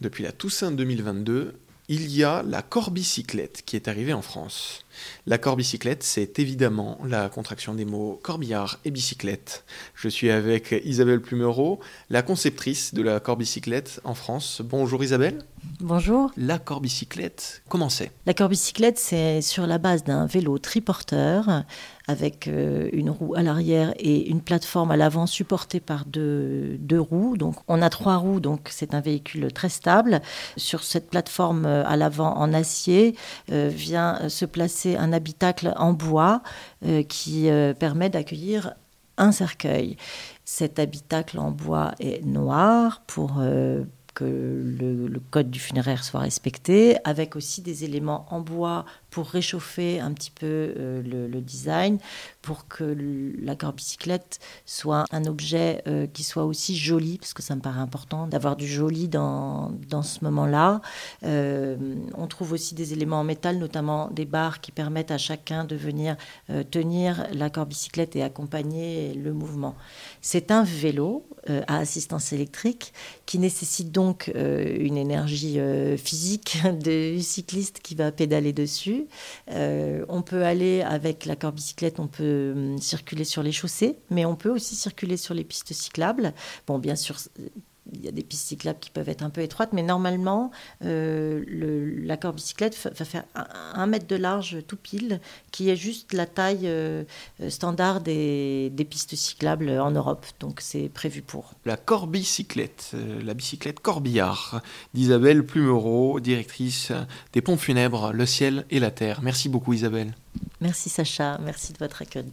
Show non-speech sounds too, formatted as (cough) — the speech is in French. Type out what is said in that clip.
depuis la Toussaint 2022, il y a la corbicyclette qui est arrivée en France. La corbicyclette, c'est évidemment la contraction des mots corbillard et bicyclette. Je suis avec Isabelle Plumereau, la conceptrice de la corbicyclette en France. Bonjour Isabelle. Bonjour. La corbicyclette, comment c'est? La corbicyclette, c'est sur la base d'un vélo triporteur avec euh, une roue à l'arrière et une plateforme à l'avant supportée par deux, deux, roues. Donc on a trois roues, donc c'est un véhicule très stable. Sur cette plateforme euh, à l'avant en acier euh, vient se placer un habitacle en bois euh, qui euh, permet d'accueillir un cercueil. Cet habitacle en bois est noir pour euh, que le, code du funéraire soit respecté, avec aussi des éléments en bois pour réchauffer un petit peu euh, le, design, pour que la corbicyclette soit un objet euh, qui soit aussi joli, parce que ça me paraît important d'avoir du joli dans, dans ce moment-là. Euh, on trouve aussi des éléments en métal, notamment des barres qui permettent à chacun de venir tenir la corbicyclette et accompagner le mouvement. C'est un vélo à assistance électrique qui nécessite donc une énergie physique (laughs) du cycliste qui va pédaler dessus. On peut aller avec la corbicyclette, on peut euh, circuler sur les chaussées, mais on peut aussi circuler sur les pistes cyclables. Bon, bien sûr, il y a des pistes cyclables qui peuvent être un peu étroites, mais normalement, euh, le, la corbicyclette va faire un, un, mètre de large tout pile, qui est juste la taille euh, standard des, des, pistes cyclables en Europe. Donc c'est prévu pour. La corbicyclette, euh, la bicyclette corbillard, d'Isabelle Plumereau, directrice des pompes funèbres Le Ciel et la Terre. Merci beaucoup Isabelle. Merci Sacha, merci de votre accueil.